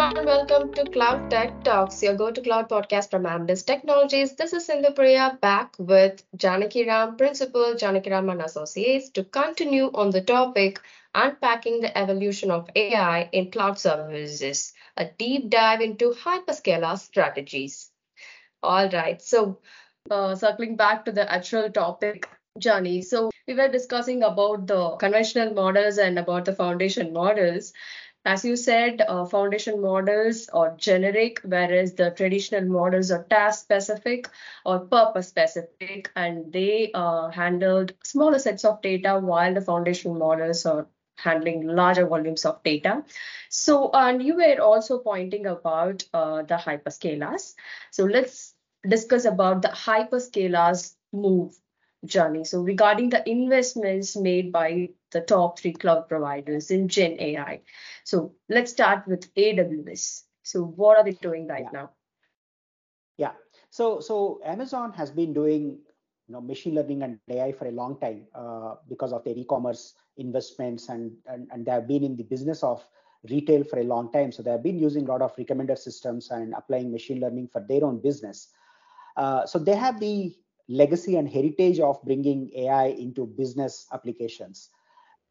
everyone. Welcome to Cloud Tech Talks, your go to cloud podcast from Amdis Technologies. This is Sindhu back with Janakiram, Principal Janakiram and Associates, to continue on the topic unpacking the evolution of AI in cloud services, a deep dive into hyperscaler strategies. All right, so uh, circling back to the actual topic, Johnny. So we were discussing about the conventional models and about the foundation models. As you said, uh, foundation models are generic, whereas the traditional models are task specific or purpose specific, and they uh, handled smaller sets of data while the foundation models are handling larger volumes of data. So, and you were also pointing about uh, the hyperscalers. So let's discuss about the hyperscalers move journey. So regarding the investments made by the top three cloud providers in Gen AI. So let's start with AWS. So what are they doing right yeah. now? Yeah. So so Amazon has been doing you know machine learning and AI for a long time uh, because of their e-commerce investments and, and and they have been in the business of retail for a long time. So they have been using a lot of recommender systems and applying machine learning for their own business. Uh, so they have the legacy and heritage of bringing AI into business applications.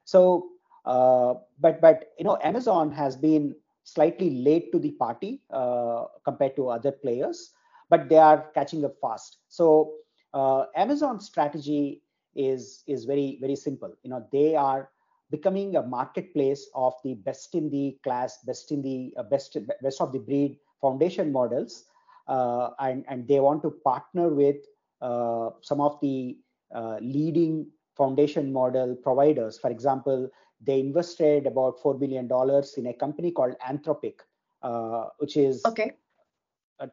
So, uh, but but you know, Amazon has been slightly late to the party uh, compared to other players, but they are catching up fast. So, uh, Amazon's strategy is is very very simple. You know, they are becoming a marketplace of the best in the class, best in the uh, best best of the breed foundation models, uh, and and they want to partner with some of the uh, leading foundation model providers. For example, they invested about $4 billion in a company called Anthropic, uh, which is okay.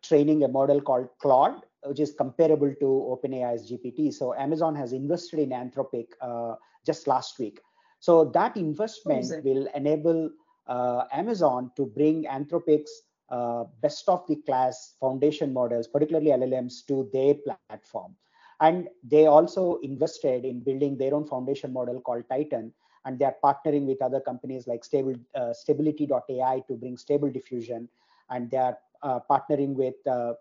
training a model called Claude, which is comparable to OpenAI's GPT. So Amazon has invested in Anthropic uh, just last week. So that investment will enable uh, Amazon to bring Anthropic's uh, best of the class foundation models, particularly LLMs, to their platform. And they also invested in building their own foundation model called Titan. And they are partnering with other companies like Stable, uh, Stability.ai to bring stable diffusion. And they are uh, partnering with uh,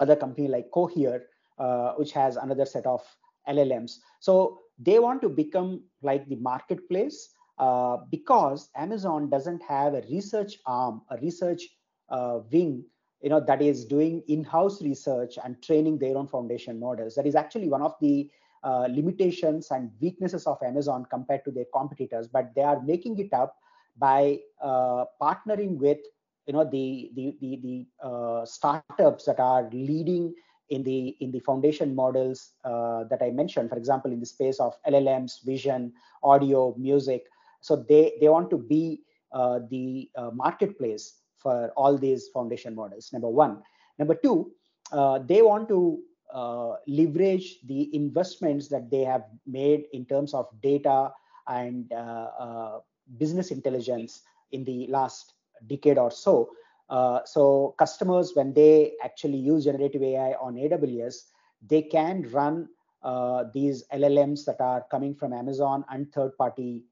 other company like Cohere, uh, which has another set of LLMs. So they want to become like the marketplace uh, because Amazon doesn't have a research arm, a research uh, wing you know that is doing in-house research and training their own foundation models. That is actually one of the uh, limitations and weaknesses of amazon compared to their competitors but they are making it up by uh, partnering with you know the the the, the uh, startups that are leading in the in the foundation models uh, that i mentioned. For example in the space of llms vision audio music. So they they want to be uh, the uh, marketplace for all these foundation models, number one. Number two, uh, they want to uh, leverage the investments that they have made in terms of data and uh, uh business intelligence in the last decade or so. Uh, so customers, when they actually use generative AI on AWS, they can run uh, these LLMs that are coming from Amazon and third-party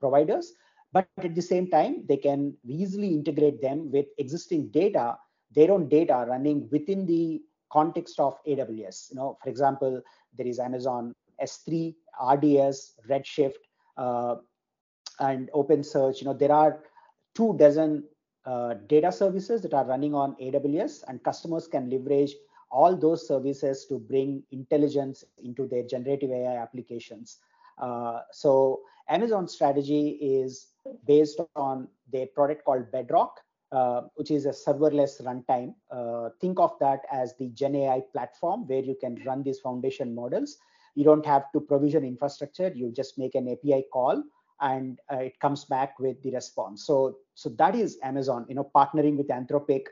providers but at the same time they can easily integrate them with existing data their own data running within the context of aws you know for example there is amazon s3 rds redshift uh, and opensearch you know there are two dozen uh, data services that are running on aws and customers can leverage all those services to bring intelligence into their generative ai applications. Uh, so amazon's strategy is based on their product called Bedrock, uh, which is a serverless runtime. Uh, think of that as the Gen AI platform where you can run these foundation models. You don't have to provision infrastructure. You just make an API call and uh, it comes back with the response. So, so that is Amazon, you know, partnering with Anthropic,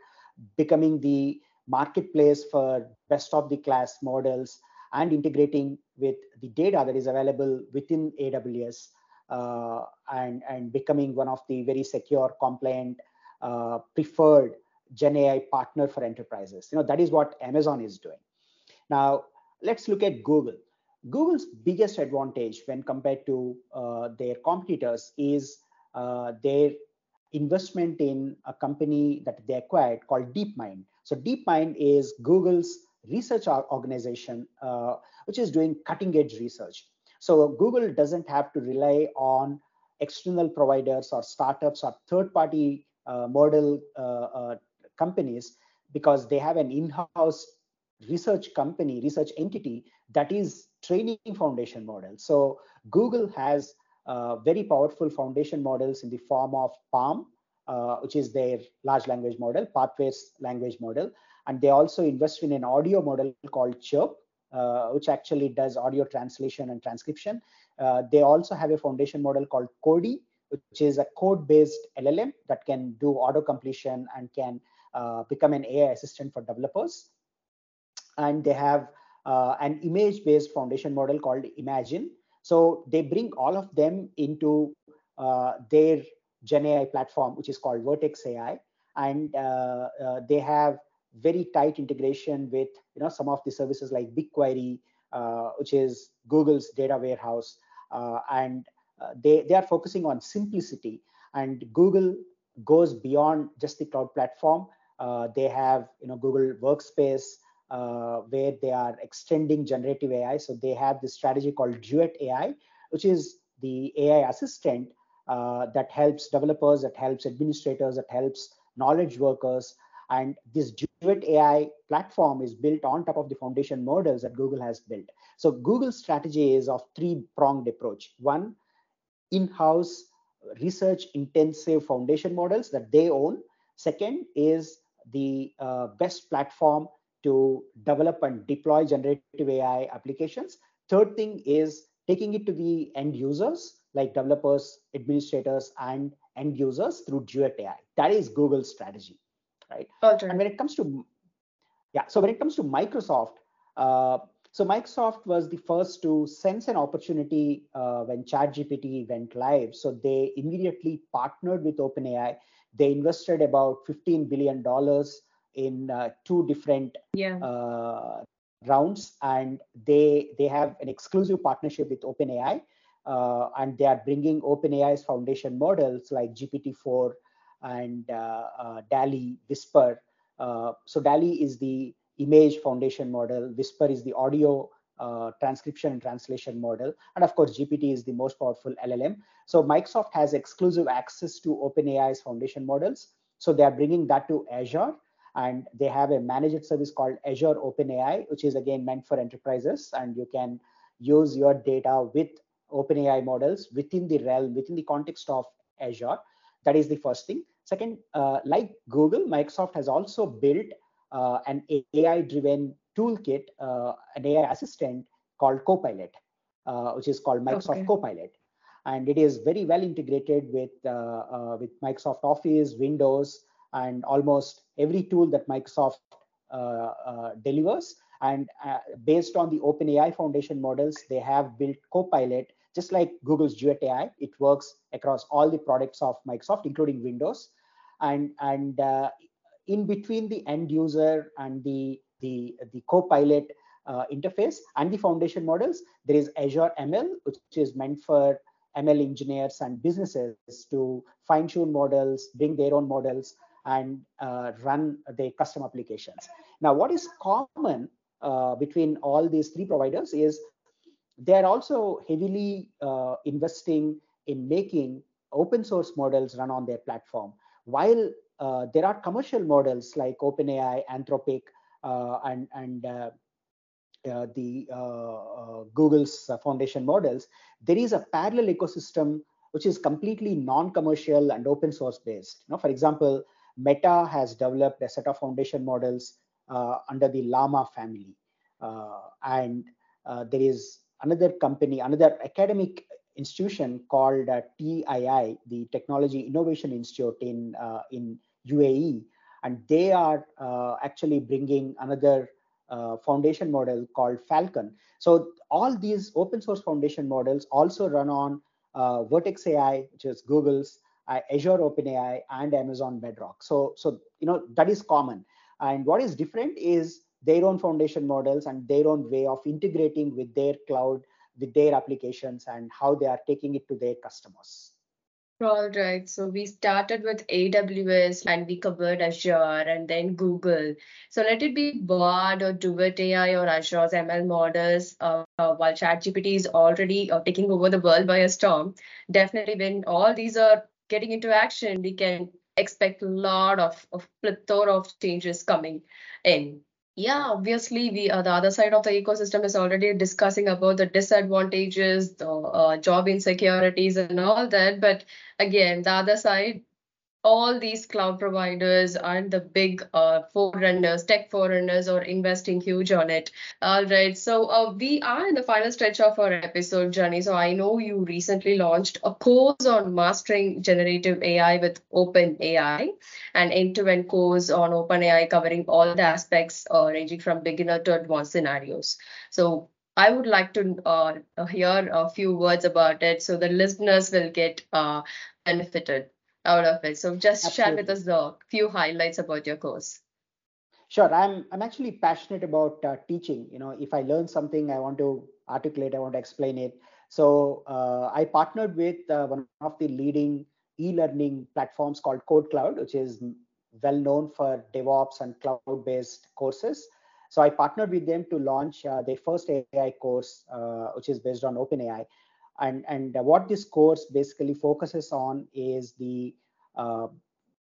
becoming the marketplace for best of the class models and integrating with the data that is available within AWS and, and becoming one of the very secure, compliant, uh, preferred Gen AI partner for enterprises. You know, that is what Amazon is doing. Now, let's look at Google. Google's biggest advantage when compared to uh, their competitors is uh, their investment in a company that they acquired called DeepMind. So DeepMind is Google's research organization, uh, which is doing cutting edge research. So Google doesn't have to rely on external providers or startups or third party uh, model uh, uh, companies because they have an in-house research company, research entity that is training foundation models. So Google has uh, very powerful foundation models in the form of PaLM, uh, which is their large language model, Pathways language model. And they also invest in an audio model called Chirp, which actually does audio translation and transcription. Uh, they also have a foundation model called Codey, which is a code-based LLM that can do auto completion and can uh, become an AI assistant for developers. And they have uh, an image-based foundation model called Imagen. So they bring all of them into uh, their Gen AI platform, which is called Vertex AI, and uh, uh, they have very tight integration with you know some of the services like BigQuery, uh, which is Google's data warehouse, and they they are focusing on simplicity. And Google goes beyond just the cloud platform. they have you know Google Workspace uh, where they are extending generative AI. So they have this strategy called Duet AI, which is the AI assistant uh, that helps developers, that helps administrators, that helps knowledge workers. And this Duet AI platform is built on top of the foundation models that Google has built. So Google's strategy is of three-pronged approach. One, in-house research intensive foundation models that they own. Second is the uh, best platform to develop and deploy generative AI applications. Third thing is taking it to the end users like developers, administrators, and end users through Duet AI. That is Google's strategy, right? Okay. And when it comes to yeah, so when it comes to Microsoft, uh, so Microsoft was the first to sense an opportunity uh, when ChatGPT went live. So they immediately partnered with OpenAI. They invested about 15 billion dollars in uh, two different yeah. uh, rounds, and they they have an exclusive partnership with OpenAI, uh, and they are bringing OpenAI's foundation models like GPT-4 and uh, uh, DALL-E, Whisper. Uh, so DALL-E is the image foundation model, Whisper is the audio uh, transcription and translation model. And of course, GPT is the most powerful LLM. So Microsoft has exclusive access to OpenAI's foundation models. So they are bringing that to Azure and they have a managed service called Azure OpenAI, which is again meant for enterprises, and you can use your data with OpenAI models within the realm, within the context of Azure. That is the first thing. Second, uh, like Google, Microsoft has also built uh, an AI-driven toolkit, uh, an AI assistant called Copilot, uh, which is called Microsoft okay. Copilot, and it is very well integrated with uh, uh, with Microsoft Office, Windows, and almost every tool that Microsoft delivers. And uh, based on the OpenAI Foundation models, they have built Copilot, just like Google's Duet AI. It works across all the products of Microsoft, including Windows. And, and in between the end user and the, the, the Copilot uh, interface and the foundation models, there is Azure ML, which is meant for ML engineers and businesses to fine tune models, bring their own models, and uh, run their custom applications. Now, what is common uh, between all these three providers is they're also heavily uh, investing in making open source models run on their platform. While uh, there are commercial models like OpenAI, Anthropic, uh, and, and uh, the Google's foundation models, there is a parallel ecosystem which is completely non-commercial and open source based. You know, for example, Meta has developed a set of foundation models uh, under the Llama family. Uh, and uh, there is another company, another academic institution called uh, TII, the Technology Innovation Institute in, uh, in UAE. And they are uh, actually bringing another foundation model called Falcon. So all these open source foundation models also run on Vertex AI, which is Google's uh, Azure OpenAI and Amazon Bedrock. So, so you know that is common. And what is different is their own foundation models and their own way of integrating with their cloud, with their applications, and how they are taking it to their customers. All right. So we started with AWS and we covered Azure and then Google. So let it be Bard or Duet AI or Azure's ML models, uh, uh, while ChatGPT is already uh, taking over the world by a storm. Definitely, when all these are getting into action, we can expect a lot of, of plethora of changes coming in. Yeah, obviously, we uh, the other side of the ecosystem is already discussing about the disadvantages, the uh, job insecurities, and all that. But again, the other side, all these cloud providers and the big uh, forerunners, tech forerunners, are investing huge on it. All right. So uh, we are in the final stretch of our episode, Johnny. So I know you recently launched a course on mastering generative AI with OpenAI, an end-to-end course on OpenAI covering all the aspects uh, ranging from beginner to advanced scenarios. So I would like to uh, hear a few words about it so the listeners will get uh, benefited out of it. So just Absolutely. share with us the few highlights about your course. Sure, I'm I'm actually passionate about uh, teaching. You know, if I learn something, I want to articulate, I want to explain it. So uh, I partnered with uh, one of the leading e-learning platforms called KodeKloud, which is well known for DevOps and cloud-based courses. So I partnered with them to launch uh, their first AI course, uh, which is based on OpenAI. And, and what this course basically focuses on is the uh,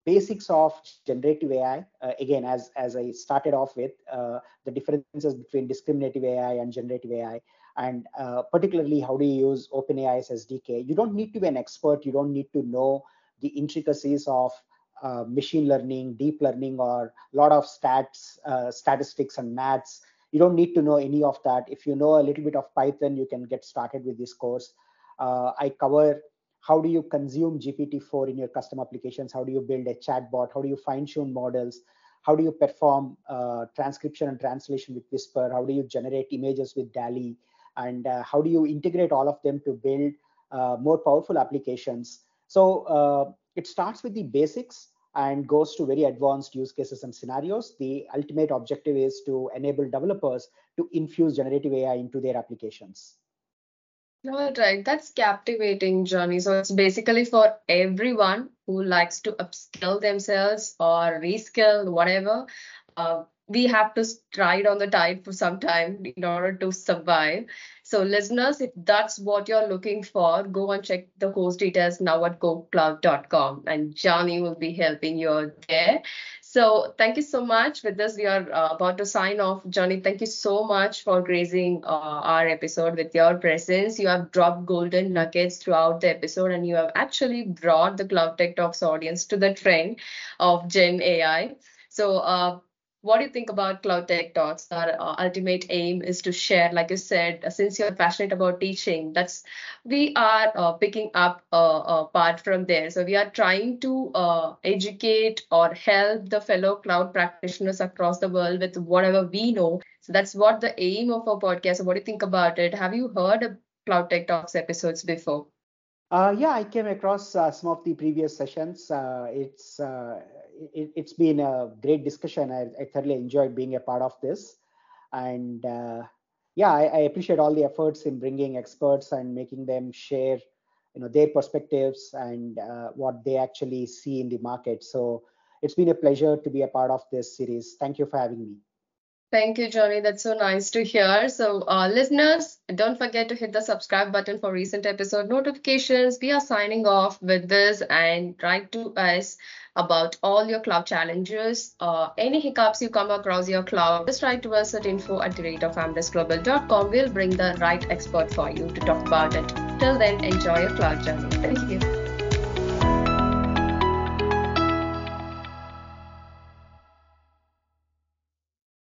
basics of generative AI. Uh, again, as, as I started off with, uh, the differences between discriminative AI and generative AI, and uh, particularly how do you use OpenAI's SDK. You don't need to be an expert. You don't need to know the intricacies of uh, machine learning, deep learning, or a lot of stats, uh, statistics and maths you don't need to know any of that. If you know a little bit of Python, you can get started with this course. Uh, I cover how do you consume GPT-4 in your custom applications? How do you build a chatbot? How do you fine-tune models? How do you perform uh, transcription and translation with Whisper? How do you generate images with DALL-E? And uh, how do you integrate all of them to build uh, more powerful applications? So uh, it starts with the basics and goes to very advanced use cases and scenarios. The ultimate objective is to enable developers to infuse generative AI into their applications. All right, that's captivating, Johnny. So it's basically for everyone who likes to upskill themselves or reskill, whatever. Uh, we have to ride on the tide for some time in order to survive. So, listeners, if that's what you're looking for, go and check the course details now at kodekloud.com, and Johnny will be helping you there. So, thank you so much. With this, we are uh, about to sign off. Johnny, thank you so much for gracing uh, our episode with your presence. You have dropped golden nuggets throughout the episode, and you have actually brought the Cloud Tech Talks audience to the trend of Gen AI. So, uh, what do you think about Cloud Tech Talks? Our uh, ultimate aim is to share, like you said, uh, since you're passionate about teaching, that's we are uh, picking up a uh, uh, part from there. So we are trying to uh, educate or help the fellow cloud practitioners across the world with whatever we know. So that's what the aim of our podcast. So what do you think about it? Have you heard of Cloud Tech Talks episodes before? Uh, yeah, I came across some of the previous sessions. It's it, has been a great discussion. I, I, thoroughly enjoyed being a part of this, and uh, yeah, I, I, appreciate all the efforts in bringing experts and making them share, you know, their perspectives and uh, what they actually see in the market. So it's been a pleasure to be a part of this series. Thank you for having me. Thank you, Johnny. That's so nice to hear. So, uh, listeners, don't forget to hit the subscribe button for recent episode notifications. We are signing off with this and write to us about all your cloud challenges. Uh, any hiccups you come across your cloud, just write to us at info at the rate of We'll bring the right expert for you to talk about it. Till then, enjoy your cloud journey. Thank you.